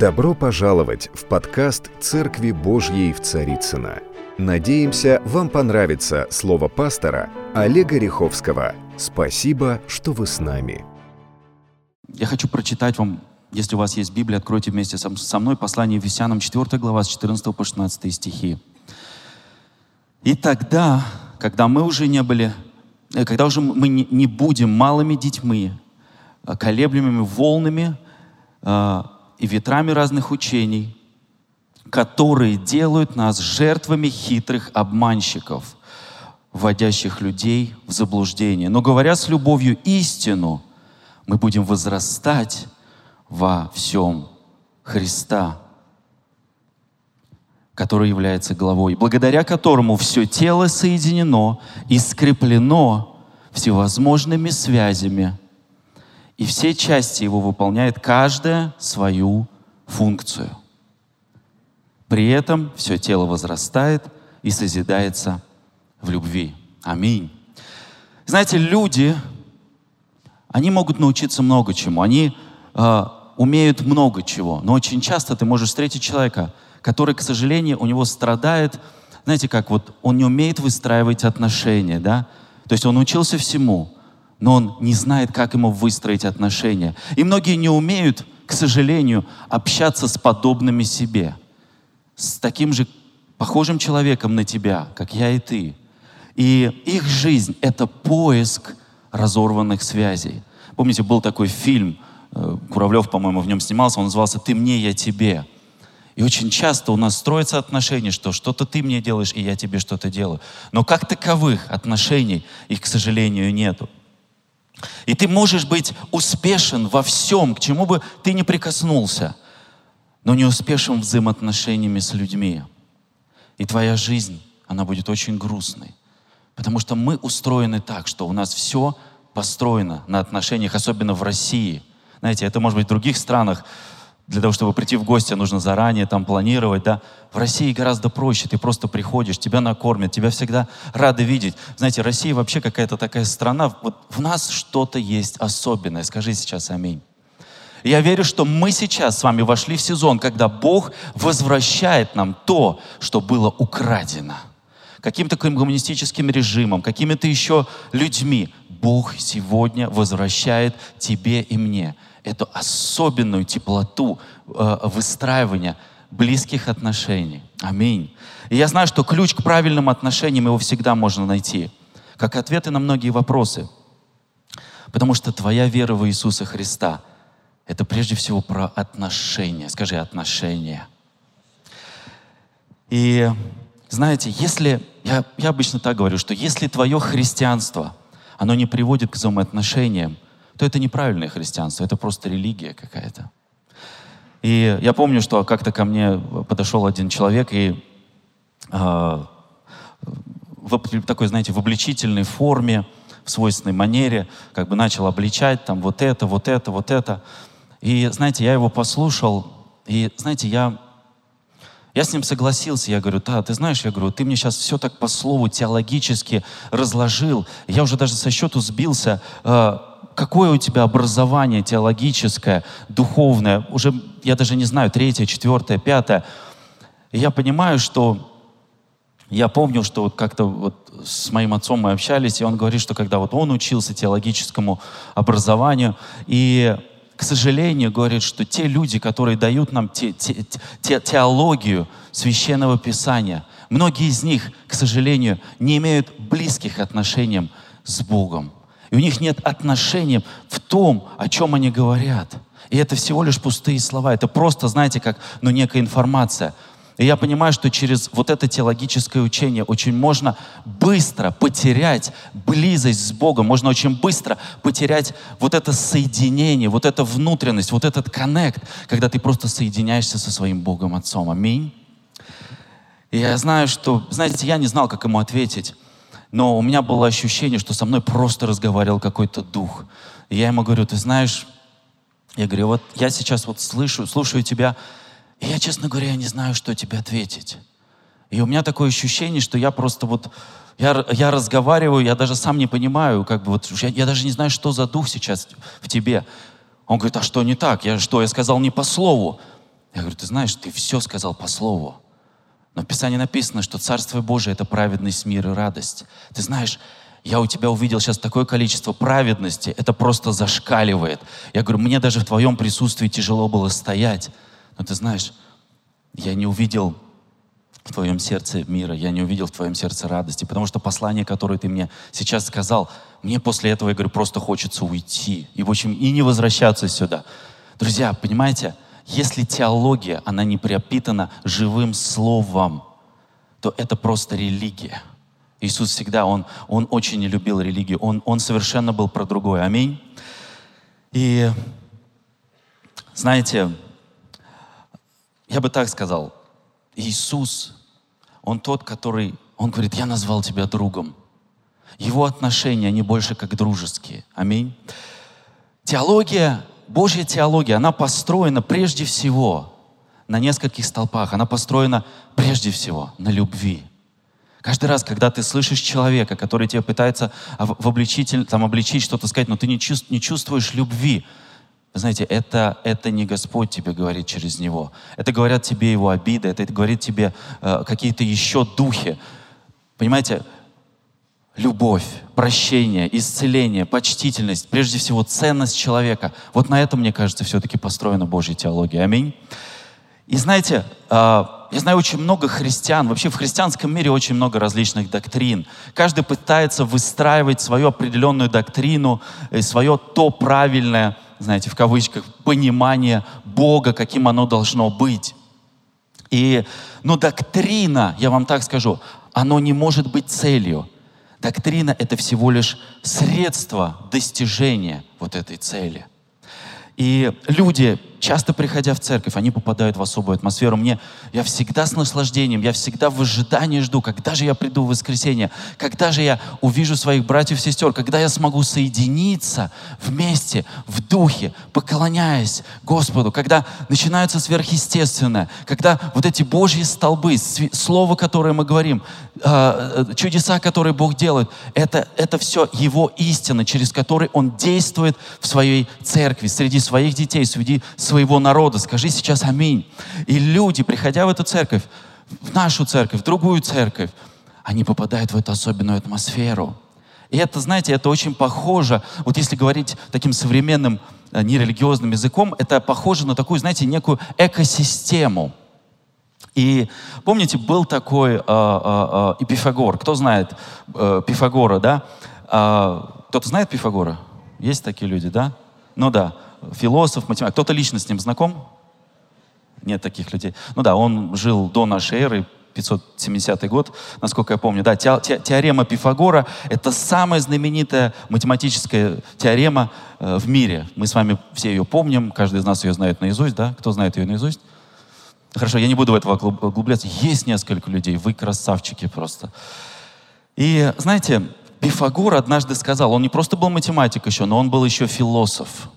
Добро пожаловать в подкаст «Церкви Божьей в Царицына. Надеемся, вам понравится слово пастора Олега Риховского. Спасибо, что вы с нами. Я хочу прочитать вам, если у вас есть Библия, откройте вместе со мной послание Ефесянам 4 глава с 14 по 16 стихи. «И тогда, когда мы уже не были, э, когда уже мы не будем малыми детьми, а колеблемыми волнами, а, и ветрами разных учений, которые делают нас жертвами хитрых обманщиков, вводящих людей в заблуждение. Но говоря с любовью истину, мы будем возрастать во всем Христа, который является главой, благодаря которому все тело соединено и скреплено всевозможными связями – и все части его выполняют каждая свою функцию. При этом все тело возрастает и созидается в любви. Аминь. Знаете, люди, они могут научиться много чему, они э, умеют много чего, но очень часто ты можешь встретить человека, который, к сожалению, у него страдает, знаете, как вот он не умеет выстраивать отношения, да, то есть он учился всему, но он не знает, как ему выстроить отношения. И многие не умеют, к сожалению, общаться с подобными себе, с таким же похожим человеком на тебя, как я и ты. И их жизнь — это поиск разорванных связей. Помните, был такой фильм, э, Куравлев, по-моему, в нем снимался, он назывался «Ты мне, я тебе». И очень часто у нас строятся отношения, что что-то ты мне делаешь, и я тебе что-то делаю. Но как таковых отношений, их, к сожалению, нету. И ты можешь быть успешен во всем, к чему бы ты ни прикоснулся, но не успешен взаимоотношениями с людьми. И твоя жизнь, она будет очень грустной. Потому что мы устроены так, что у нас все построено на отношениях, особенно в России. Знаете, это может быть в других странах, для того, чтобы прийти в гости, нужно заранее там планировать, да. В России гораздо проще, ты просто приходишь, тебя накормят, тебя всегда рады видеть. Знаете, Россия вообще какая-то такая страна, вот в нас что-то есть особенное. Скажи сейчас аминь. Я верю, что мы сейчас с вами вошли в сезон, когда Бог возвращает нам то, что было украдено. Каким-то коммунистическим режимом, какими-то еще людьми. Бог сегодня возвращает тебе и мне – эту особенную теплоту э, выстраивания близких отношений. Аминь. И я знаю, что ключ к правильным отношениям его всегда можно найти, как ответы на многие вопросы. Потому что твоя вера в Иисуса Христа — это прежде всего про отношения. Скажи «отношения». И знаете, если, я, я обычно так говорю, что если твое христианство, оно не приводит к взаимоотношениям, то это неправильное христианство, это просто религия какая-то. И я помню, что как-то ко мне подошел один человек и э, в такой, знаете, в обличительной форме, в свойственной манере, как бы начал обличать там вот это, вот это, вот это. И, знаете, я его послушал, и, знаете, я, я с ним согласился. Я говорю, да, ты знаешь, я говорю, ты мне сейчас все так по слову теологически разложил. Я уже даже со счету сбился, э, какое у тебя образование теологическое, духовное, уже, я даже не знаю, третье, четвертое, пятое. И я понимаю, что я помню, что вот как-то вот с моим отцом мы общались, и он говорит, что когда вот он учился теологическому образованию, и, к сожалению, говорит, что те люди, которые дают нам те, те, те, теологию священного писания, многие из них, к сожалению, не имеют близких отношений с Богом. И у них нет отношения в том, о чем они говорят. И это всего лишь пустые слова. Это просто, знаете, как ну, некая информация. И я понимаю, что через вот это теологическое учение очень можно быстро потерять близость с Богом, можно очень быстро потерять вот это соединение, вот эту внутренность, вот этот коннект, когда ты просто соединяешься со своим Богом Отцом. Аминь. И я знаю, что, знаете, я не знал, как ему ответить. Но у меня было ощущение, что со мной просто разговаривал какой-то дух. И я ему говорю, ты знаешь, я говорю, вот я сейчас вот слышу, слушаю тебя, и я, честно говоря, я не знаю, что тебе ответить. И у меня такое ощущение, что я просто вот, я, я разговариваю, я даже сам не понимаю, как бы вот, я, я даже не знаю, что за дух сейчас в тебе. Он говорит, а что не так? Я что, я сказал не по слову? Я говорю, ты знаешь, ты все сказал по слову. Но в Писании написано, что Царство Божие — это праведность, мир и радость. Ты знаешь, я у тебя увидел сейчас такое количество праведности, это просто зашкаливает. Я говорю, мне даже в твоем присутствии тяжело было стоять. Но ты знаешь, я не увидел в твоем сердце мира, я не увидел в твоем сердце радости, потому что послание, которое ты мне сейчас сказал, мне после этого, я говорю, просто хочется уйти и, в общем, и не возвращаться сюда. Друзья, понимаете, если теология, она не пропитана живым словом, то это просто религия. Иисус всегда, Он, он очень не любил религию, он, он совершенно был про другое. Аминь. И знаете, я бы так сказал, Иисус, Он тот, который, Он говорит, я назвал тебя другом. Его отношения, они больше как дружеские. Аминь. Теология, Божья теология, она построена прежде всего на нескольких столпах. Она построена прежде всего на любви. Каждый раз, когда ты слышишь человека, который тебе пытается в обличитель, там, обличить что-то сказать, но ты не, чувств, не чувствуешь любви, вы знаете, это, это не Господь тебе говорит через него. Это говорят тебе его обиды, это говорит тебе э, какие-то еще духи. Понимаете, любовь, прощение, исцеление, почтительность, прежде всего ценность человека. Вот на этом, мне кажется, все-таки построена Божья теология. Аминь. И знаете, э, я знаю очень много христиан, вообще в христианском мире очень много различных доктрин. Каждый пытается выстраивать свою определенную доктрину, э, свое то правильное – знаете, в кавычках, понимание Бога, каким оно должно быть. И, но доктрина, я вам так скажу, оно не может быть целью. Доктрина — это всего лишь средство достижения вот этой цели. И люди, часто приходя в церковь, они попадают в особую атмосферу. Мне, я всегда с наслаждением, я всегда в ожидании жду, когда же я приду в воскресенье, когда же я увижу своих братьев и сестер, когда я смогу соединиться вместе, в духе, поклоняясь Господу, когда начинается сверхъестественное, когда вот эти Божьи столбы, слово, которое мы говорим, а, э, чудеса, которые Бог делает, это, это все Его истина, через которые Он действует в своей церкви, среди своих детей, среди своего народа. Скажи сейчас аминь. И люди, приходя в эту церковь, в нашу церковь, в другую церковь, они попадают в эту особенную атмосферу. И это, знаете, это очень похоже, вот если говорить таким современным э, нерелигиозным языком, это похоже на такую, знаете, некую экосистему. И помните, был такой э, э, э, Пифагор. Кто знает э, Пифагора, да? Э, кто-то знает Пифагора? Есть такие люди, да? Ну да философ, математик. Кто-то лично с ним знаком? Нет таких людей. Ну да, он жил до нашей эры, 570 год, насколько я помню. Да, те, те, теорема Пифагора — это самая знаменитая математическая теорема э, в мире. Мы с вами все ее помним, каждый из нас ее знает наизусть, да? Кто знает ее наизусть? Хорошо, я не буду в это углубляться. Есть несколько людей, вы красавчики просто. И знаете, Пифагор однажды сказал, он не просто был математик еще, но он был еще философ.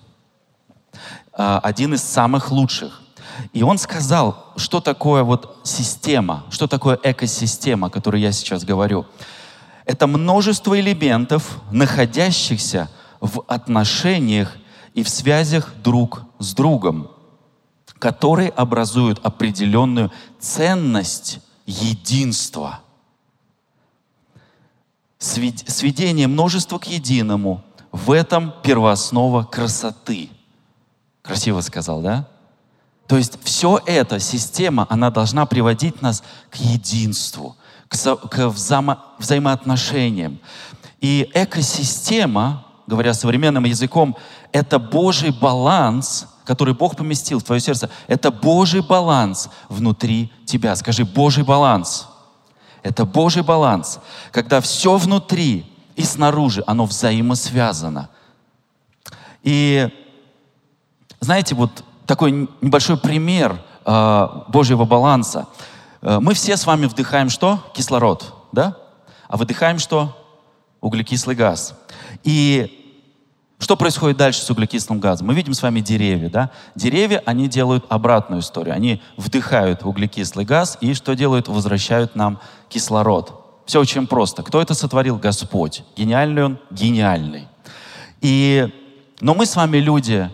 А, один из самых лучших. И он сказал, что такое вот система, что такое экосистема, о которой я сейчас говорю. Это множество элементов, находящихся в отношениях и в связях друг с другом, которые образуют определенную ценность единства. Сведение множества к единому – в этом первооснова красоты – Красиво сказал, да? То есть все это, система, она должна приводить нас к единству, к, к взаимо, взаимоотношениям. И экосистема, говоря современным языком, это Божий баланс, который Бог поместил в твое сердце. Это Божий баланс внутри тебя. Скажи, Божий баланс. Это Божий баланс, когда все внутри и снаружи, оно взаимосвязано. И знаете, вот такой небольшой пример э, Божьего баланса. Э, мы все с вами вдыхаем что? Кислород, да? А выдыхаем что? Углекислый газ. И что происходит дальше с углекислым газом? Мы видим с вами деревья, да? Деревья, они делают обратную историю. Они вдыхают углекислый газ и что делают? Возвращают нам кислород. Все очень просто. Кто это сотворил? Господь. Гениальный он? Гениальный. И, но мы с вами люди,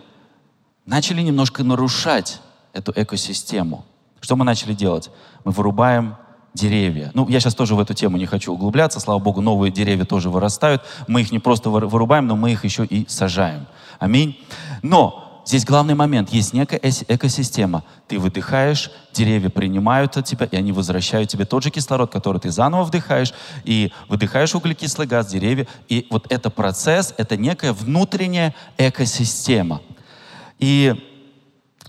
начали немножко нарушать эту экосистему. Что мы начали делать? Мы вырубаем деревья. Ну, я сейчас тоже в эту тему не хочу углубляться. Слава Богу, новые деревья тоже вырастают. Мы их не просто вырубаем, но мы их еще и сажаем. Аминь. Но здесь главный момент. Есть некая экосистема. Ты выдыхаешь, деревья принимают от тебя, и они возвращают тебе тот же кислород, который ты заново вдыхаешь, и выдыхаешь углекислый газ, деревья. И вот это процесс, это некая внутренняя экосистема. И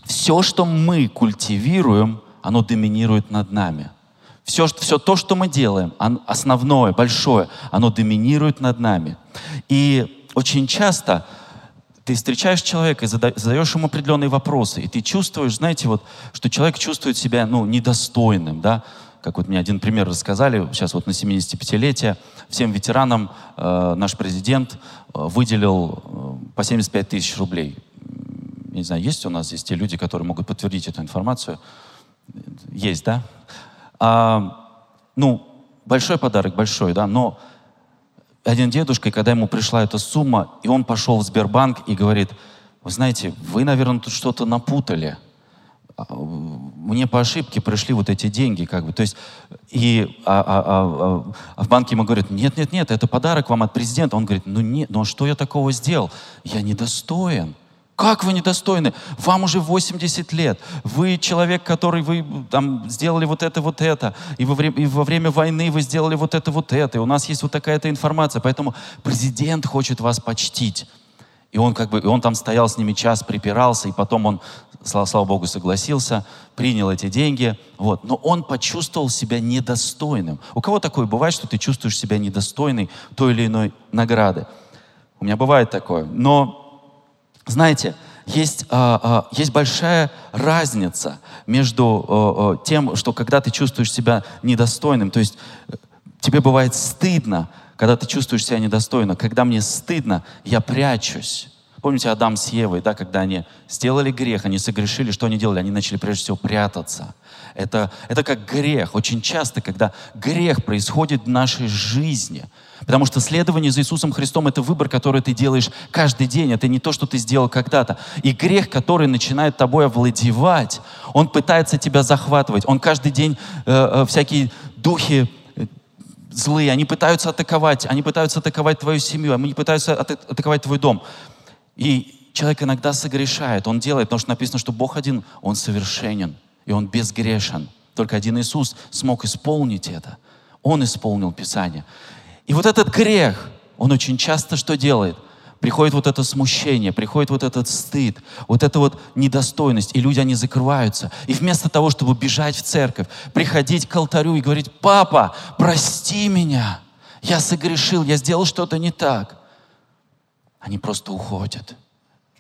все, что мы культивируем, оно доминирует над нами. Все, все то, что мы делаем, основное, большое, оно доминирует над нами. И очень часто ты встречаешь человека и задаешь ему определенные вопросы, и ты чувствуешь, знаете, вот, что человек чувствует себя ну, недостойным, да, как вот мне один пример рассказали, сейчас вот на 75-летие, всем ветеранам э, наш президент э, выделил э, по 75 тысяч рублей. Не знаю, есть у нас здесь те люди, которые могут подтвердить эту информацию? Есть, да? А, ну, большой подарок, большой, да, но один дедушка, когда ему пришла эта сумма, и он пошел в Сбербанк и говорит, вы знаете, вы, наверное, тут что-то напутали. А, мне по ошибке пришли вот эти деньги, как бы. То есть, и а, а, а, а в банке ему говорят, нет, нет, нет, это подарок вам от президента. Он говорит, ну нет, ну что я такого сделал? Я недостоин. Как вы недостойны? Вам уже 80 лет. Вы человек, который вы там сделали вот это, вот это. И во, время, и во время войны вы сделали вот это, вот это. И у нас есть вот такая-то информация. Поэтому президент хочет вас почтить. И он как бы, и он там стоял с ними час, припирался, и потом он, слава, слава Богу, согласился, принял эти деньги. Вот. Но он почувствовал себя недостойным. У кого такое бывает, что ты чувствуешь себя недостойной той или иной награды? У меня бывает такое. Но знаете, есть, а, а, есть большая разница между а, тем, что когда ты чувствуешь себя недостойным, то есть э, тебе бывает стыдно, когда ты чувствуешь себя недостойно. Когда мне стыдно, я прячусь. Помните Адам с Евой, да, когда они сделали грех, они согрешили, что они делали? Они начали прежде всего прятаться. Это, это как грех. Очень часто, когда грех происходит в нашей жизни, потому что следование за Иисусом Христом — это выбор, который ты делаешь каждый день. Это не то, что ты сделал когда-то. И грех, который начинает тобой овладевать, он пытается тебя захватывать. Он каждый день э, э, всякие духи э, злые, они пытаются атаковать, они пытаются атаковать твою семью, они пытаются атаковать твой дом. И человек иногда согрешает, он делает, потому что написано, что Бог один, он совершенен, и он безгрешен. Только один Иисус смог исполнить это. Он исполнил Писание. И вот этот грех, он очень часто что делает? Приходит вот это смущение, приходит вот этот стыд, вот эта вот недостойность, и люди, они закрываются. И вместо того, чтобы бежать в церковь, приходить к алтарю и говорить, папа, прости меня, я согрешил, я сделал что-то не так они просто уходят.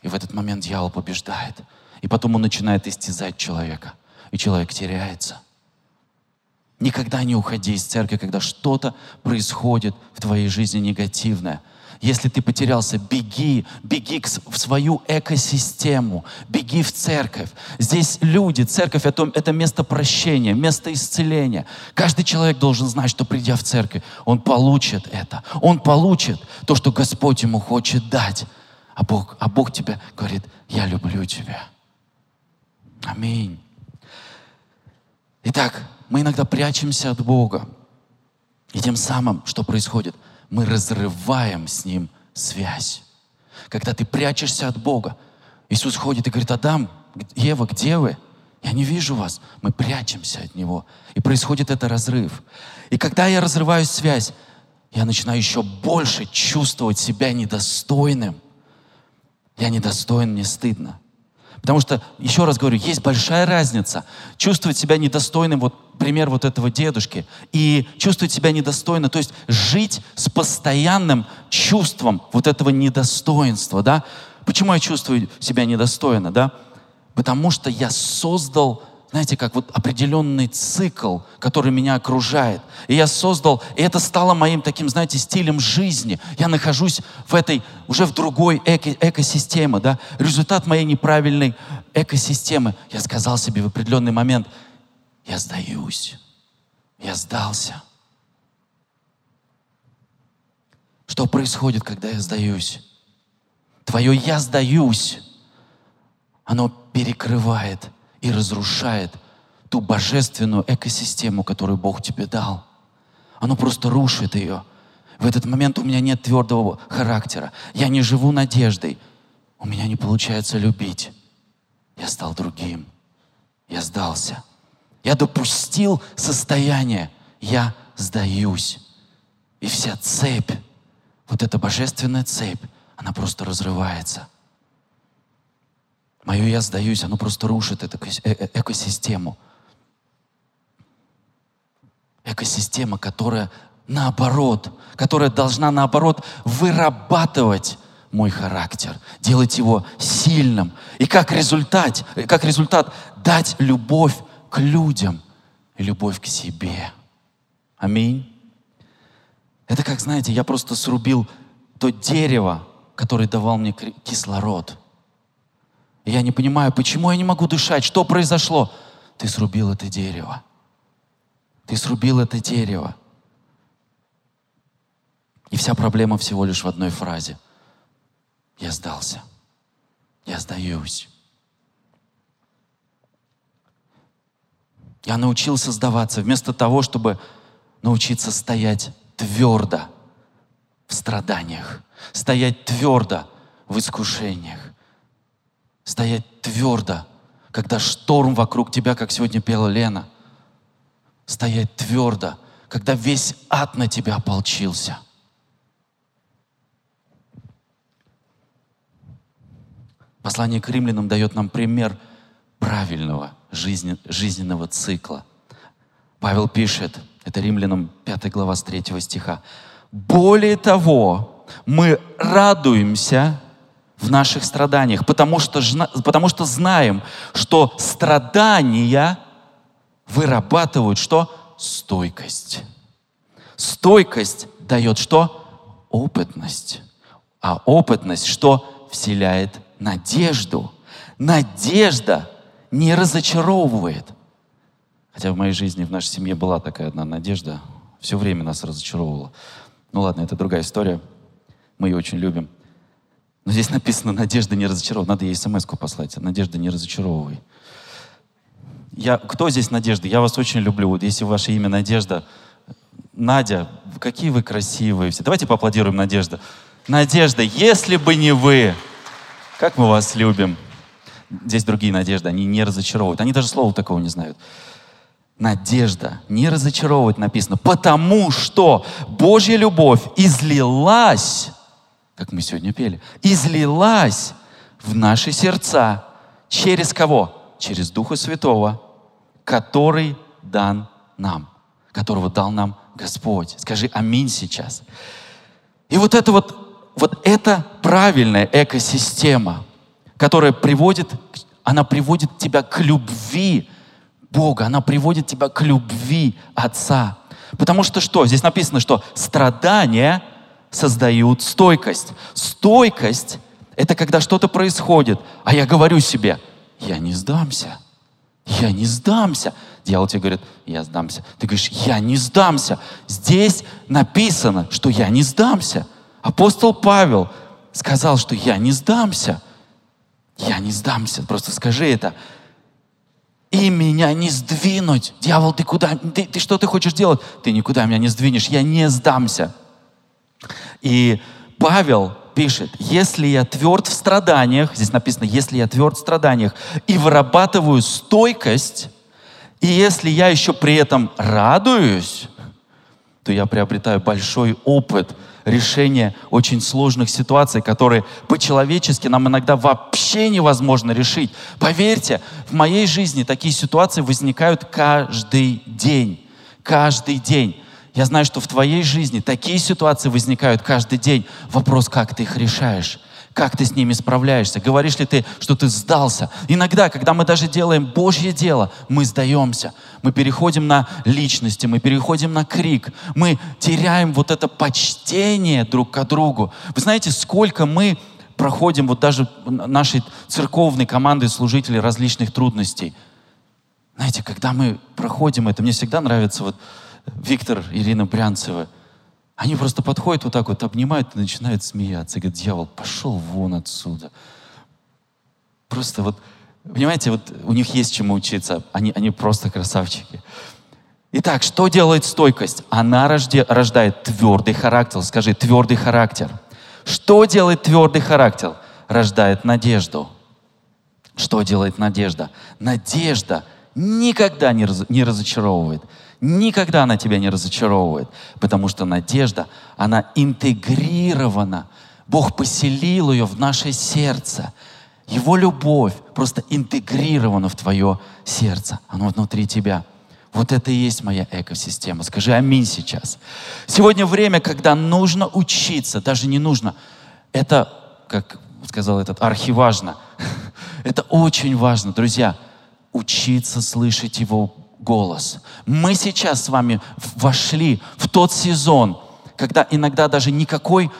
И в этот момент дьявол побеждает. И потом он начинает истязать человека. И человек теряется. Никогда не уходи из церкви, когда что-то происходит в твоей жизни негативное – если ты потерялся, беги, беги в свою экосистему, беги в церковь. Здесь люди, церковь это, это место прощения, место исцеления. Каждый человек должен знать, что придя в церковь, он получит это. Он получит то, что Господь ему хочет дать. А Бог, а Бог тебе говорит, я люблю тебя. Аминь. Итак, мы иногда прячемся от Бога. И тем самым, что происходит – мы разрываем с Ним связь. Когда ты прячешься от Бога, Иисус ходит и говорит, Адам, Ева, где вы? Я не вижу вас. Мы прячемся от Него. И происходит это разрыв. И когда я разрываю связь, я начинаю еще больше чувствовать себя недостойным. Я недостоин, мне стыдно. Потому что, еще раз говорю, есть большая разница чувствовать себя недостойным, вот пример вот этого дедушки, и чувствовать себя недостойно, то есть жить с постоянным чувством вот этого недостоинства, да. Почему я чувствую себя недостойно, да? Потому что я создал знаете, как вот определенный цикл, который меня окружает. И я создал, и это стало моим таким, знаете, стилем жизни. Я нахожусь в этой, уже в другой эко, экосистеме, да. Результат моей неправильной экосистемы. Я сказал себе в определенный момент, я сдаюсь, я сдался. Что происходит, когда я сдаюсь? Твое «я сдаюсь», оно перекрывает и разрушает ту божественную экосистему, которую Бог тебе дал. Оно просто рушит ее. В этот момент у меня нет твердого характера. Я не живу надеждой. У меня не получается любить. Я стал другим. Я сдался. Я допустил состояние. Я сдаюсь. И вся цепь, вот эта божественная цепь, она просто разрывается. Мое я сдаюсь, оно просто рушит эту э, э, экосистему. Экосистема, которая наоборот, которая должна наоборот вырабатывать мой характер, делать его сильным. И как результат, как результат дать любовь к людям и любовь к себе. Аминь. Это как, знаете, я просто срубил то дерево, которое давал мне кислород. Я не понимаю, почему я не могу дышать, что произошло. Ты срубил это дерево. Ты срубил это дерево. И вся проблема всего лишь в одной фразе. Я сдался. Я сдаюсь. Я научился сдаваться вместо того, чтобы научиться стоять твердо в страданиях, стоять твердо в искушениях, стоять твердо, когда шторм вокруг тебя, как сегодня пела Лена, стоять твердо, когда весь ад на тебя ополчился – Послание к римлянам дает нам пример правильного жизненного цикла. Павел пишет, это римлянам 5 глава с 3 стиха. Более того, мы радуемся в наших страданиях, потому что, потому что знаем, что страдания вырабатывают что? Стойкость. Стойкость дает что? Опытность. А опытность что? Вселяет надежду. Надежда не разочаровывает. Хотя в моей жизни, в нашей семье была такая одна надежда. Все время нас разочаровывала. Ну ладно, это другая история. Мы ее очень любим. Но здесь написано «надежда не разочаровывает». Надо ей смс послать. «Надежда не разочаровывай». Я, кто здесь Надежда? Я вас очень люблю. Вот если ваше имя Надежда, Надя, какие вы красивые все. Давайте поаплодируем Надежда. Надежда, если бы не вы, как мы вас любим. Здесь другие надежды, они не разочаровывают. Они даже слова такого не знают. Надежда не разочаровывает написано, потому что Божья любовь излилась, как мы сегодня пели, излилась в наши сердца. Через кого? Через Духа Святого, который дан нам, которого дал нам Господь. Скажи аминь сейчас. И вот это вот вот это правильная экосистема, которая приводит, она приводит тебя к любви Бога, она приводит тебя к любви Отца. Потому что что? Здесь написано, что страдания создают стойкость. Стойкость — это когда что-то происходит, а я говорю себе, я не сдамся. Я не сдамся. Дьявол тебе говорит, я сдамся. Ты говоришь, я не сдамся. Здесь написано, что я не сдамся. Апостол Павел сказал, что я не сдамся. Я не сдамся. Просто скажи это. И меня не сдвинуть. Дьявол, ты куда? Ты, ты что ты хочешь делать? Ты никуда меня не сдвинешь. Я не сдамся. И Павел пишет, если я тверд в страданиях, здесь написано, если я тверд в страданиях и вырабатываю стойкость, и если я еще при этом радуюсь, то я приобретаю большой опыт – решения очень сложных ситуаций, которые по-человечески нам иногда вообще невозможно решить. Поверьте, в моей жизни такие ситуации возникают каждый день. Каждый день. Я знаю, что в твоей жизни такие ситуации возникают каждый день. Вопрос, как ты их решаешь. Как ты с ними справляешься? Говоришь ли ты, что ты сдался? Иногда, когда мы даже делаем Божье дело, мы сдаемся. Мы переходим на личности, мы переходим на крик. Мы теряем вот это почтение друг к другу. Вы знаете, сколько мы проходим вот даже нашей церковной команды служителей различных трудностей. Знаете, когда мы проходим это, мне всегда нравится вот Виктор, Ирина Брянцева – они просто подходят вот так вот, обнимают и начинают смеяться. Говорят, дьявол, пошел вон отсюда. Просто вот Понимаете, вот у них есть чему учиться. Они, они просто красавчики. Итак, что делает стойкость? Она рожде, рождает твердый характер. Скажи, твердый характер. Что делает твердый характер? Рождает надежду. Что делает надежда? Надежда никогда не, раз, не разочаровывает. Никогда она тебя не разочаровывает, потому что надежда, она интегрирована. Бог поселил ее в наше сердце. Его любовь просто интегрирована в твое сердце. Оно внутри тебя. Вот это и есть моя экосистема. Скажи аминь сейчас. Сегодня время, когда нужно учиться, даже не нужно. Это, как сказал этот, архиважно. Это очень важно, друзья. Учиться слышать Его голос. Мы сейчас с вами вошли в тот сезон, когда иногда даже никакой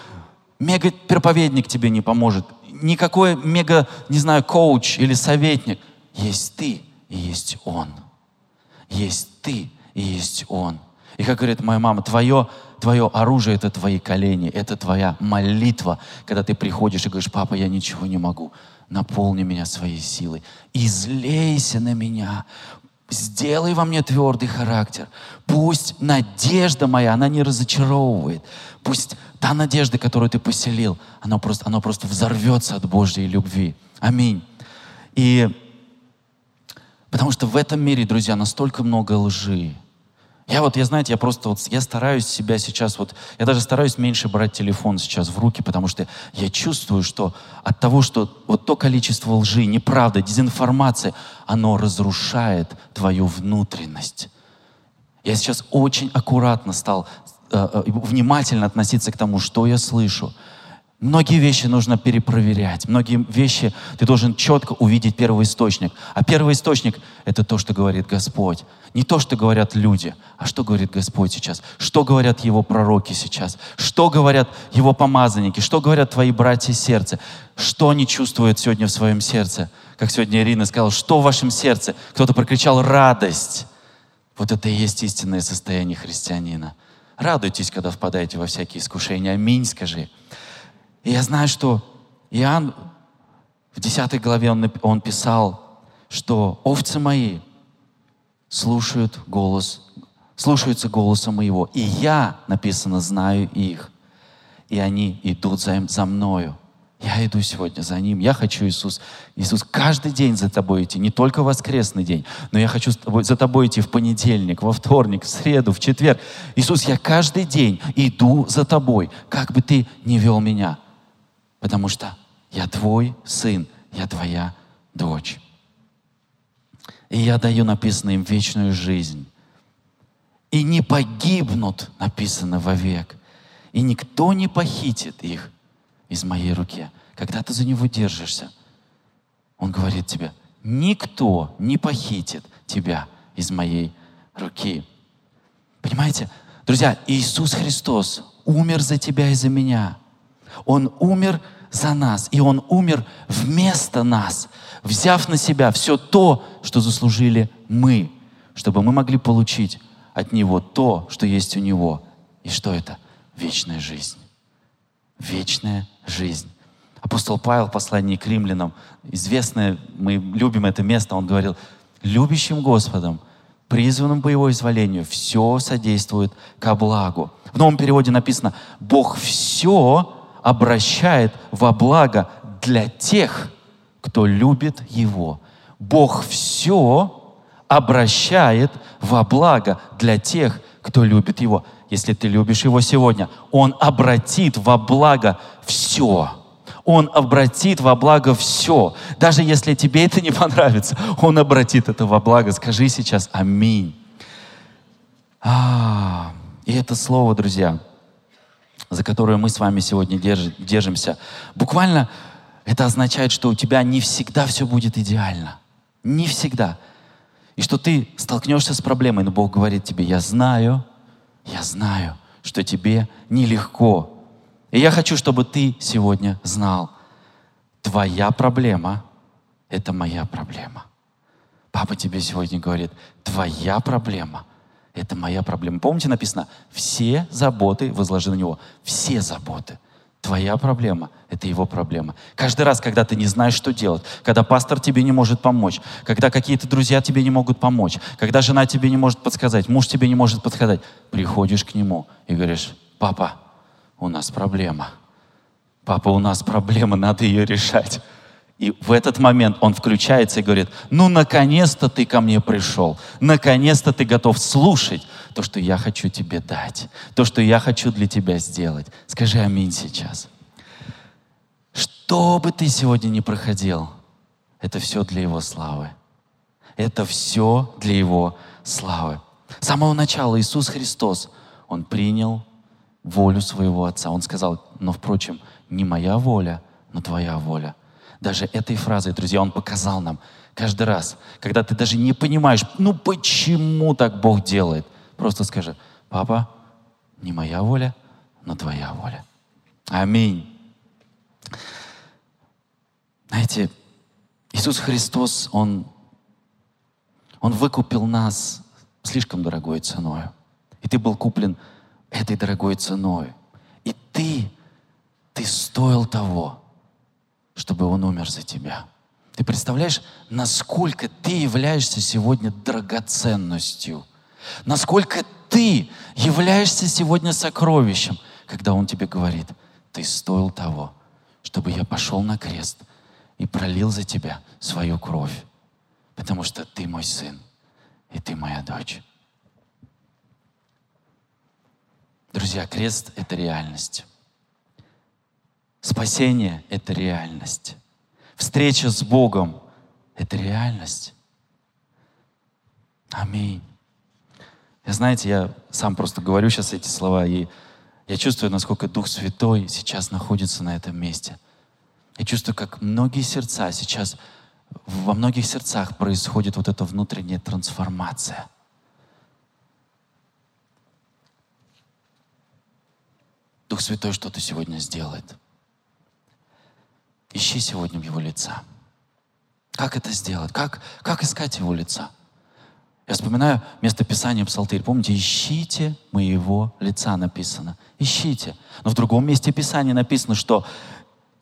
мега-проповедник тебе не поможет, никакой мега, не знаю, коуч или советник. Есть ты и есть он. Есть ты и есть он. И как говорит моя мама, твое, твое оружие — это твои колени, это твоя молитва, когда ты приходишь и говоришь, папа, я ничего не могу, наполни меня своей силой, излейся на меня, сделай во мне твердый характер. Пусть надежда моя, она не разочаровывает. Пусть та надежда, которую ты поселил, она просто, она просто взорвется от Божьей любви. Аминь. И потому что в этом мире, друзья, настолько много лжи. Я вот, я, знаете, я просто вот, я стараюсь себя сейчас вот, я даже стараюсь меньше брать телефон сейчас в руки, потому что я чувствую, что от того, что вот то количество лжи, неправда, дезинформации, оно разрушает твою внутренность. Я сейчас очень аккуратно стал э, э, внимательно относиться к тому, что я слышу. Многие вещи нужно перепроверять. Многие вещи ты должен четко увидеть первый источник. А первый источник — это то, что говорит Господь. Не то, что говорят люди, а что говорит Господь сейчас. Что говорят Его пророки сейчас. Что говорят Его помазанники. Что говорят твои братья сердца. Что они чувствуют сегодня в своем сердце. Как сегодня Ирина сказала, что в вашем сердце? Кто-то прокричал «радость». Вот это и есть истинное состояние христианина. Радуйтесь, когда впадаете во всякие искушения. Аминь, скажи. И я знаю, что Иоанн в 10 главе он, он писал, что овцы мои слушают голос, слушаются голоса моего. И я, написано, знаю их. И они идут за, за мною. Я иду сегодня за ним. Я хочу, Иисус, Иисус, каждый день за тобой идти, не только воскресный день, но я хочу за тобой идти в понедельник, во вторник, в среду, в четверг. Иисус, я каждый день иду за тобой, как бы ты не вел меня потому что я твой сын, я твоя дочь. И я даю написано им вечную жизнь. И не погибнут, написано вовек. И никто не похитит их из моей руки. Когда ты за него держишься, он говорит тебе, никто не похитит тебя из моей руки. Понимаете? Друзья, Иисус Христос умер за тебя и за меня – он умер за нас, и Он умер вместо нас, взяв на себя все то, что заслужили мы, чтобы мы могли получить от Него то, что есть у Него. И что это? Вечная жизнь. Вечная жизнь. Апостол Павел в послании к римлянам, известное, мы любим это место, он говорил, любящим Господом, призванным по Его изволению, все содействует ко благу. В новом переводе написано, Бог все обращает во благо для тех, кто любит Его. Бог все обращает во благо для тех, кто любит Его. Если ты любишь Его сегодня, Он обратит во благо все. Он обратит во благо все. Даже если тебе это не понравится, Он обратит это во благо. Скажи сейчас «Аминь». А, и это слово, друзья, за которую мы с вами сегодня держимся, буквально это означает, что у тебя не всегда все будет идеально. Не всегда. И что ты столкнешься с проблемой, но Бог говорит тебе, я знаю, я знаю, что тебе нелегко. И я хочу, чтобы ты сегодня знал, твоя проблема — это моя проблема. Папа тебе сегодня говорит, твоя проблема — это моя проблема. Помните, написано, все заботы возложи на него. Все заботы. Твоя проблема — это его проблема. Каждый раз, когда ты не знаешь, что делать, когда пастор тебе не может помочь, когда какие-то друзья тебе не могут помочь, когда жена тебе не может подсказать, муж тебе не может подсказать, приходишь к нему и говоришь, папа, у нас проблема. Папа, у нас проблема, надо ее решать. И в этот момент он включается и говорит, ну, наконец-то ты ко мне пришел, наконец-то ты готов слушать то, что я хочу тебе дать, то, что я хочу для тебя сделать. Скажи аминь сейчас. Что бы ты сегодня ни проходил, это все для Его славы. Это все для Его славы. С самого начала Иисус Христос, Он принял волю своего Отца. Он сказал, но, впрочем, не моя воля, но твоя воля. Даже этой фразой, друзья, Он показал нам каждый раз, когда ты даже не понимаешь, ну почему так Бог делает, просто скажи, папа, не моя воля, но твоя воля. Аминь. Знаете, Иисус Христос, Он, Он выкупил нас слишком дорогой ценой. И ты был куплен этой дорогой ценой. И ты, ты стоил того, чтобы Он умер за тебя. Ты представляешь, насколько ты являешься сегодня драгоценностью, насколько ты являешься сегодня сокровищем, когда Он тебе говорит, ты стоил того, чтобы я пошел на крест и пролил за тебя свою кровь, потому что ты мой сын, и ты моя дочь. Друзья, крест — это реальность. Спасение — это реальность. Встреча с Богом — это реальность. Аминь. Я, знаете, я сам просто говорю сейчас эти слова, и я чувствую, насколько Дух Святой сейчас находится на этом месте. Я чувствую, как многие сердца сейчас, во многих сердцах происходит вот эта внутренняя трансформация. Дух Святой что-то сегодня сделает. Ищи сегодня Его лица. Как это сделать? Как, как искать Его лица? Я вспоминаю место Писания Псалтырь. Помните, ищите моего лица написано. Ищите. Но в другом месте Писания написано, что,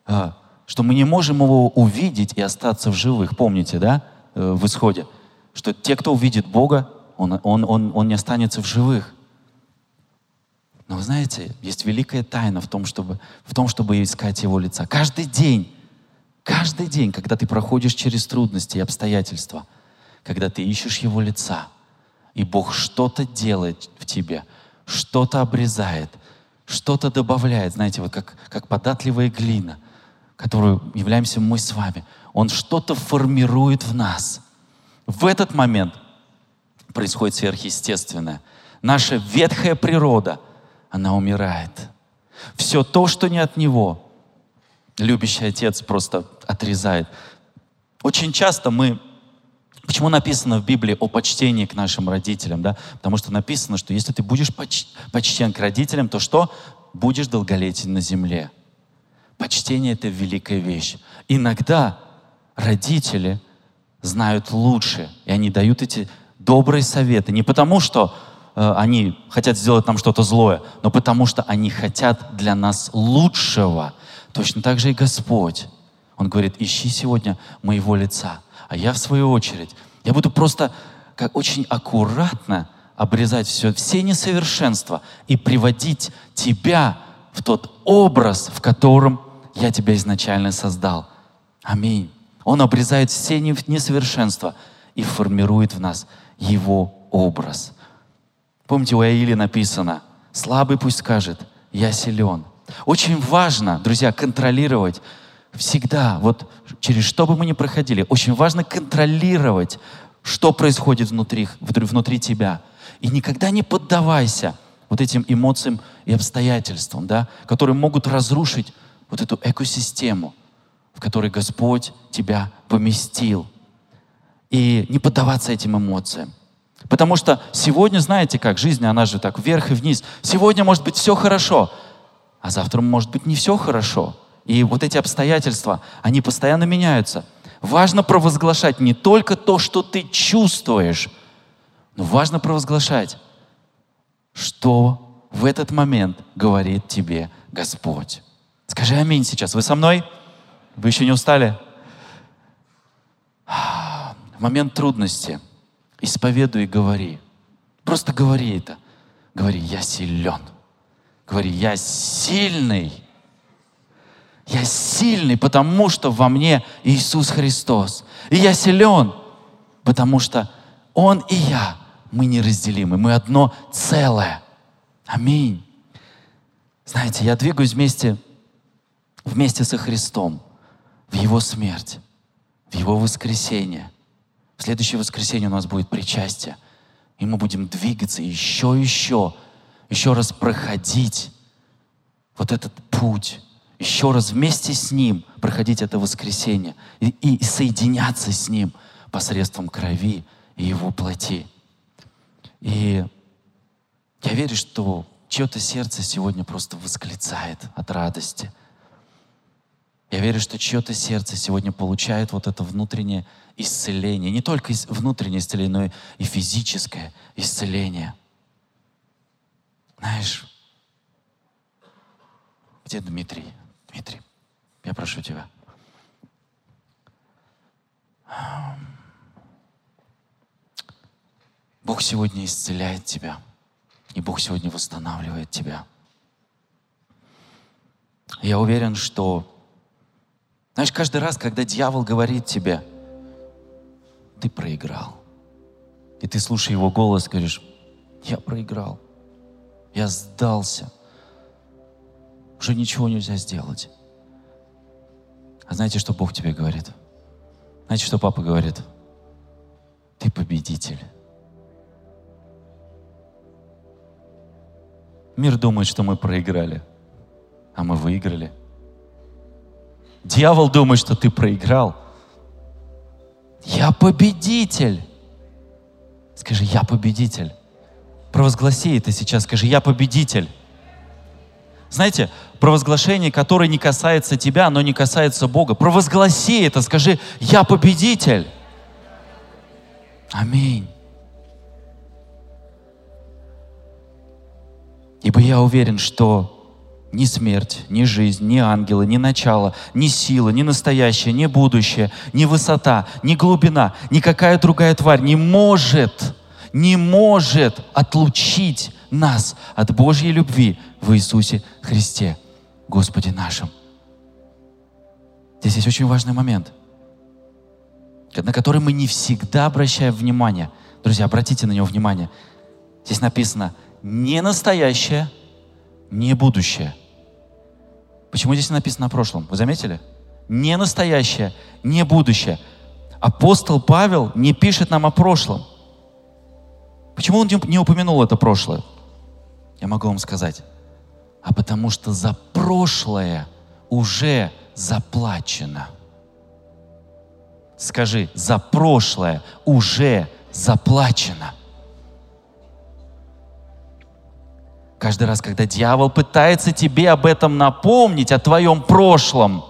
э, что мы не можем его увидеть и остаться в живых. Помните, да, э, в исходе? Что те, кто увидит Бога, он, он, он, он не останется в живых. Но вы знаете, есть великая тайна в том, чтобы, в том, чтобы искать Его лица. Каждый день Каждый день, когда ты проходишь через трудности и обстоятельства, когда ты ищешь Его лица, и Бог что-то делает в тебе, что-то обрезает, что-то добавляет, знаете, вот как, как податливая глина, которую являемся мы с вами. Он что-то формирует в нас. В этот момент происходит сверхъестественное. Наша ветхая природа, она умирает. Все то, что не от Него, любящий отец просто отрезает. Очень часто мы Почему написано в Библии о почтении к нашим родителям? Да? Потому что написано, что если ты будешь поч почтен к родителям, то что? Будешь долголетен на земле. Почтение — это великая вещь. Иногда родители знают лучше, и они дают эти добрые советы. Не потому, что э, они хотят сделать нам что-то злое, но потому, что они хотят для нас лучшего. Точно так же и Господь. Он говорит, ищи сегодня моего лица. А я, в свою очередь, я буду просто как очень аккуратно обрезать все, все несовершенства и приводить тебя в тот образ, в котором я тебя изначально создал. Аминь. Он обрезает все несовершенства и формирует в нас его образ. Помните, у Аили написано, слабый пусть скажет, я силен. Очень важно, друзья, контролировать всегда, вот через что бы мы ни проходили, очень важно контролировать, что происходит внутри, внутри тебя. И никогда не поддавайся вот этим эмоциям и обстоятельствам, да, которые могут разрушить вот эту экосистему, в которой Господь тебя поместил. И не поддаваться этим эмоциям. Потому что сегодня, знаете как, жизнь, она же так вверх и вниз. Сегодня может быть все хорошо, а завтра может быть не все хорошо. И вот эти обстоятельства, они постоянно меняются. Важно провозглашать не только то, что ты чувствуешь, но важно провозглашать, что в этот момент говорит тебе Господь. Скажи аминь сейчас. Вы со мной? Вы еще не устали? В момент трудности исповедуй и говори. Просто говори это. Говори, я силен. Говори, я сильный. Я сильный, потому что во мне Иисус Христос. И я силен, потому что Он и я, мы неразделимы, мы одно целое. Аминь. Знаете, я двигаюсь вместе, вместе со Христом в Его смерть, в Его воскресение. В следующее воскресенье у нас будет причастие. И мы будем двигаться еще, еще, еще раз проходить вот этот путь, еще раз вместе с Ним проходить это воскресенье и, и соединяться с Ним посредством крови и Его плоти. И я верю, что чье-то сердце сегодня просто восклицает от радости. Я верю, что чье-то сердце сегодня получает вот это внутреннее исцеление. Не только внутреннее исцеление, но и физическое исцеление. Знаешь, где Дмитрий? Дмитрий, я прошу тебя. Бог сегодня исцеляет тебя. И Бог сегодня восстанавливает тебя. Я уверен, что, знаешь, каждый раз, когда дьявол говорит тебе, ты проиграл. И ты, слушая его голос, говоришь, я проиграл. Я сдался. Уже ничего нельзя сделать. А знаете, что Бог тебе говорит? Знаете, что папа говорит? Ты победитель. Мир думает, что мы проиграли, а мы выиграли. Дьявол думает, что ты проиграл. Я победитель. Скажи, я победитель. Провозгласи это сейчас, скажи, я победитель. Знаете, провозглашение, которое не касается тебя, но не касается Бога. Провозгласи это, скажи, я победитель. Аминь. Ибо я уверен, что ни смерть, ни жизнь, ни ангелы, ни начало, ни сила, ни настоящее, ни будущее, ни высота, ни глубина, никакая другая тварь не может, не может отлучить нас от Божьей любви в Иисусе Христе, Господе нашим. Здесь есть очень важный момент, на который мы не всегда обращаем внимание. Друзья, обратите на него внимание. Здесь написано – не настоящее, не будущее. Почему здесь написано о прошлом? Вы заметили? Не настоящее, не будущее. Апостол Павел не пишет нам о прошлом. Почему он не упомянул это прошлое? Я могу вам сказать. А потому что за прошлое уже заплачено. Скажи, за прошлое уже заплачено. Каждый раз, когда дьявол пытается тебе об этом напомнить, о твоем прошлом,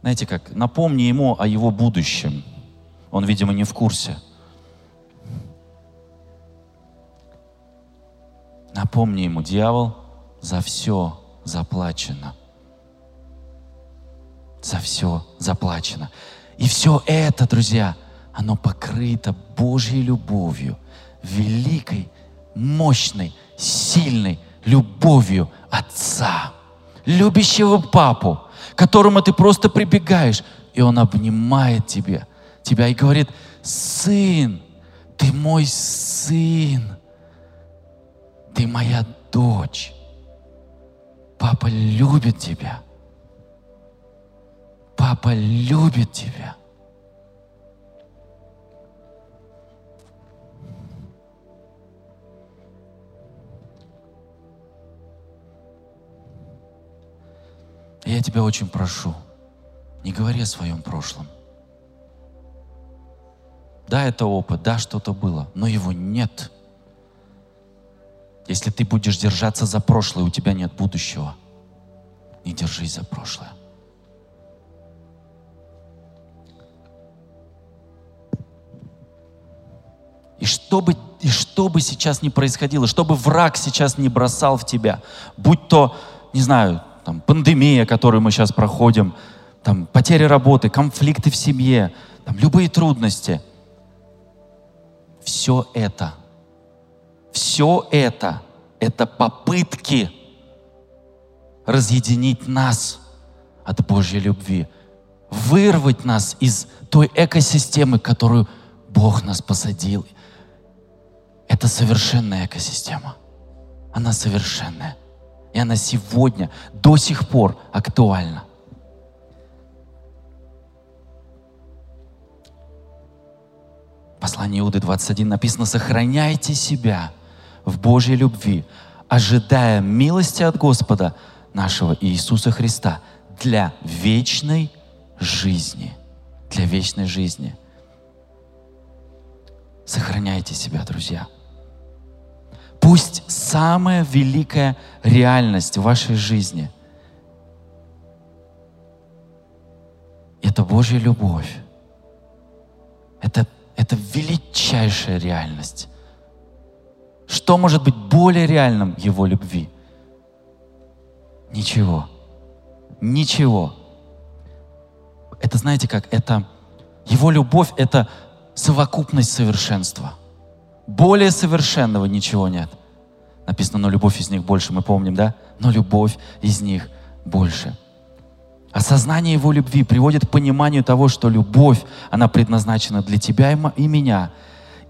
знаете как, напомни ему о его будущем. Он, видимо, не в курсе. Напомни ему, дьявол, за все заплачено. За все заплачено. И все это, друзья, оно покрыто Божьей любовью, великой, мощной, сильной любовью Отца, любящего папу, к которому ты просто прибегаешь, и он обнимает тебя, тебя и говорит, сын, ты мой сын, ты моя дочь. Папа любит тебя. Папа любит тебя. Я тебя очень прошу, не говори о своем прошлом. Да, это опыт, да, что-то было, но его нет. Если ты будешь держаться за прошлое, у тебя нет будущего. Не держись за прошлое. И что бы, и что бы сейчас ни происходило, что бы враг сейчас не бросал в тебя, будь то, не знаю, там, пандемия, которую мы сейчас проходим, там, потеря работы, конфликты в семье, там, любые трудности. Все это, все это, это попытки разъединить нас от Божьей любви, вырвать нас из той экосистемы, которую Бог нас посадил. Это совершенная экосистема. Она совершенная. И она сегодня до сих пор актуальна. Послание Иуды 21 написано, сохраняйте себя в Божьей любви, ожидая милости от Господа нашего Иисуса Христа для вечной жизни. Для вечной жизни. Сохраняйте себя, друзья. Пусть самая великая реальность в вашей жизни – это Божья любовь. Это, это величайшая реальность. Что может быть более реальным Его любви? Ничего. Ничего. Это знаете как? Это Его любовь – это совокупность совершенства – более совершенного ничего нет. Написано, но любовь из них больше, мы помним, да? Но любовь из них больше. Осознание Его любви приводит к пониманию того, что любовь, она предназначена для тебя и меня.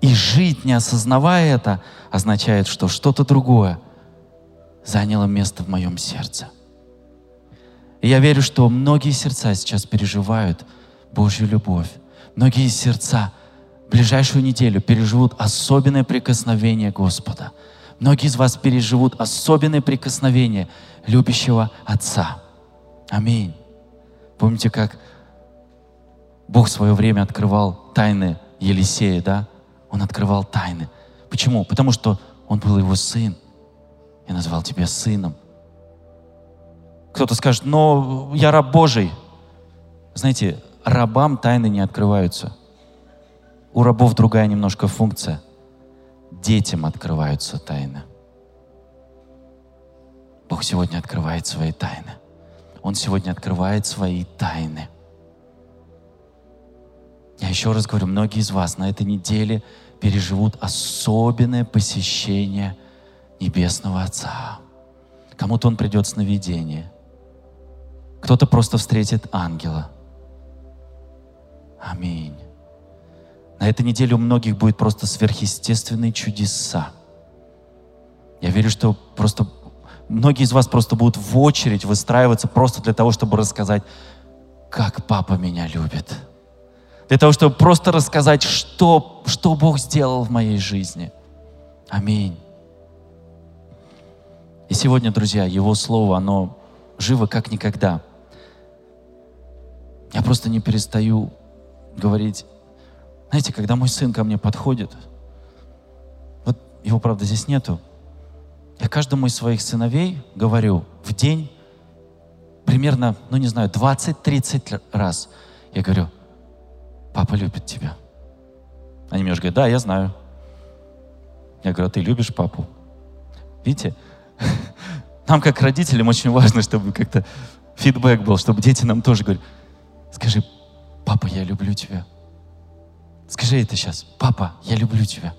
И жить, не осознавая это, означает, что что-то другое заняло место в моем сердце. И я верю, что многие сердца сейчас переживают Божью любовь. Многие сердца ближайшую неделю переживут особенное прикосновение Господа. Многие из вас переживут особенное прикосновение любящего Отца. Аминь. Помните, как Бог в свое время открывал тайны Елисея, да? Он открывал тайны. Почему? Потому что он был его сын. Я назвал тебя сыном. Кто-то скажет, но я раб Божий. Знаете, рабам тайны не открываются – у рабов другая немножко функция. Детям открываются тайны. Бог сегодня открывает свои тайны. Он сегодня открывает свои тайны. Я еще раз говорю, многие из вас на этой неделе переживут особенное посещение Небесного Отца. Кому-то Он придет сновидение. Кто-то просто встретит ангела. Аминь. На этой неделе у многих будет просто сверхъестественные чудеса. Я верю, что просто многие из вас просто будут в очередь выстраиваться просто для того, чтобы рассказать, как папа меня любит. Для того, чтобы просто рассказать, что, что Бог сделал в моей жизни. Аминь. И сегодня, друзья, Его Слово, оно живо как никогда. Я просто не перестаю говорить знаете, когда мой сын ко мне подходит, вот его, правда, здесь нету, я каждому из своих сыновей говорю в день примерно, ну не знаю, 20-30 раз. Я говорю, папа любит тебя. Они мне уже говорят, да, я знаю. Я говорю, а ты любишь папу? Видите, нам как родителям очень важно, чтобы как-то фидбэк был, чтобы дети нам тоже говорили, скажи, папа, я люблю тебя. Скажи это сейчас. Папа, я люблю тебя.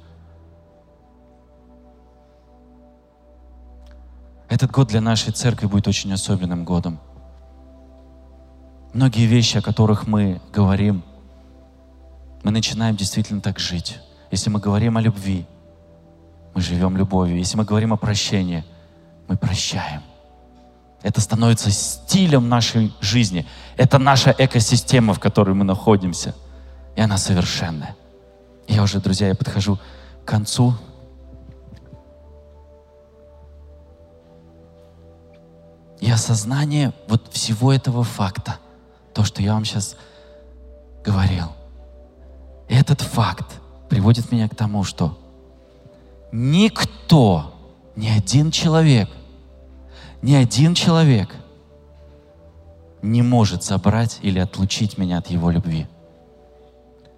Этот год для нашей церкви будет очень особенным годом. Многие вещи, о которых мы говорим, мы начинаем действительно так жить. Если мы говорим о любви, мы живем любовью. Если мы говорим о прощении, мы прощаем. Это становится стилем нашей жизни. Это наша экосистема, в которой мы находимся – и она совершенная. Я уже, друзья, я подхожу к концу. И осознание вот всего этого факта, то, что я вам сейчас говорил, этот факт приводит меня к тому, что никто, ни один человек, ни один человек не может забрать или отлучить меня от Его любви.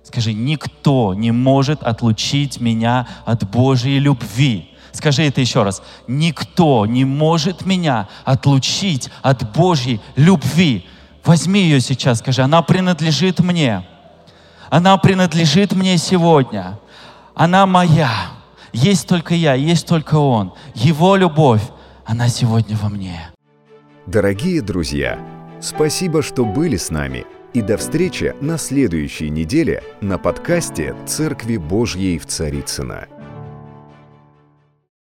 Скажи, никто не может отлучить меня от Божьей любви. Скажи это еще раз. Никто не может меня отлучить от Божьей любви. Возьми ее сейчас, скажи, она принадлежит мне. Она принадлежит мне сегодня. Она моя. Есть только я, есть только Он. Его любовь, она сегодня во мне. Дорогие друзья, спасибо, что были с нами. И до встречи на следующей неделе на подкасте «Церкви Божьей в Царицыно».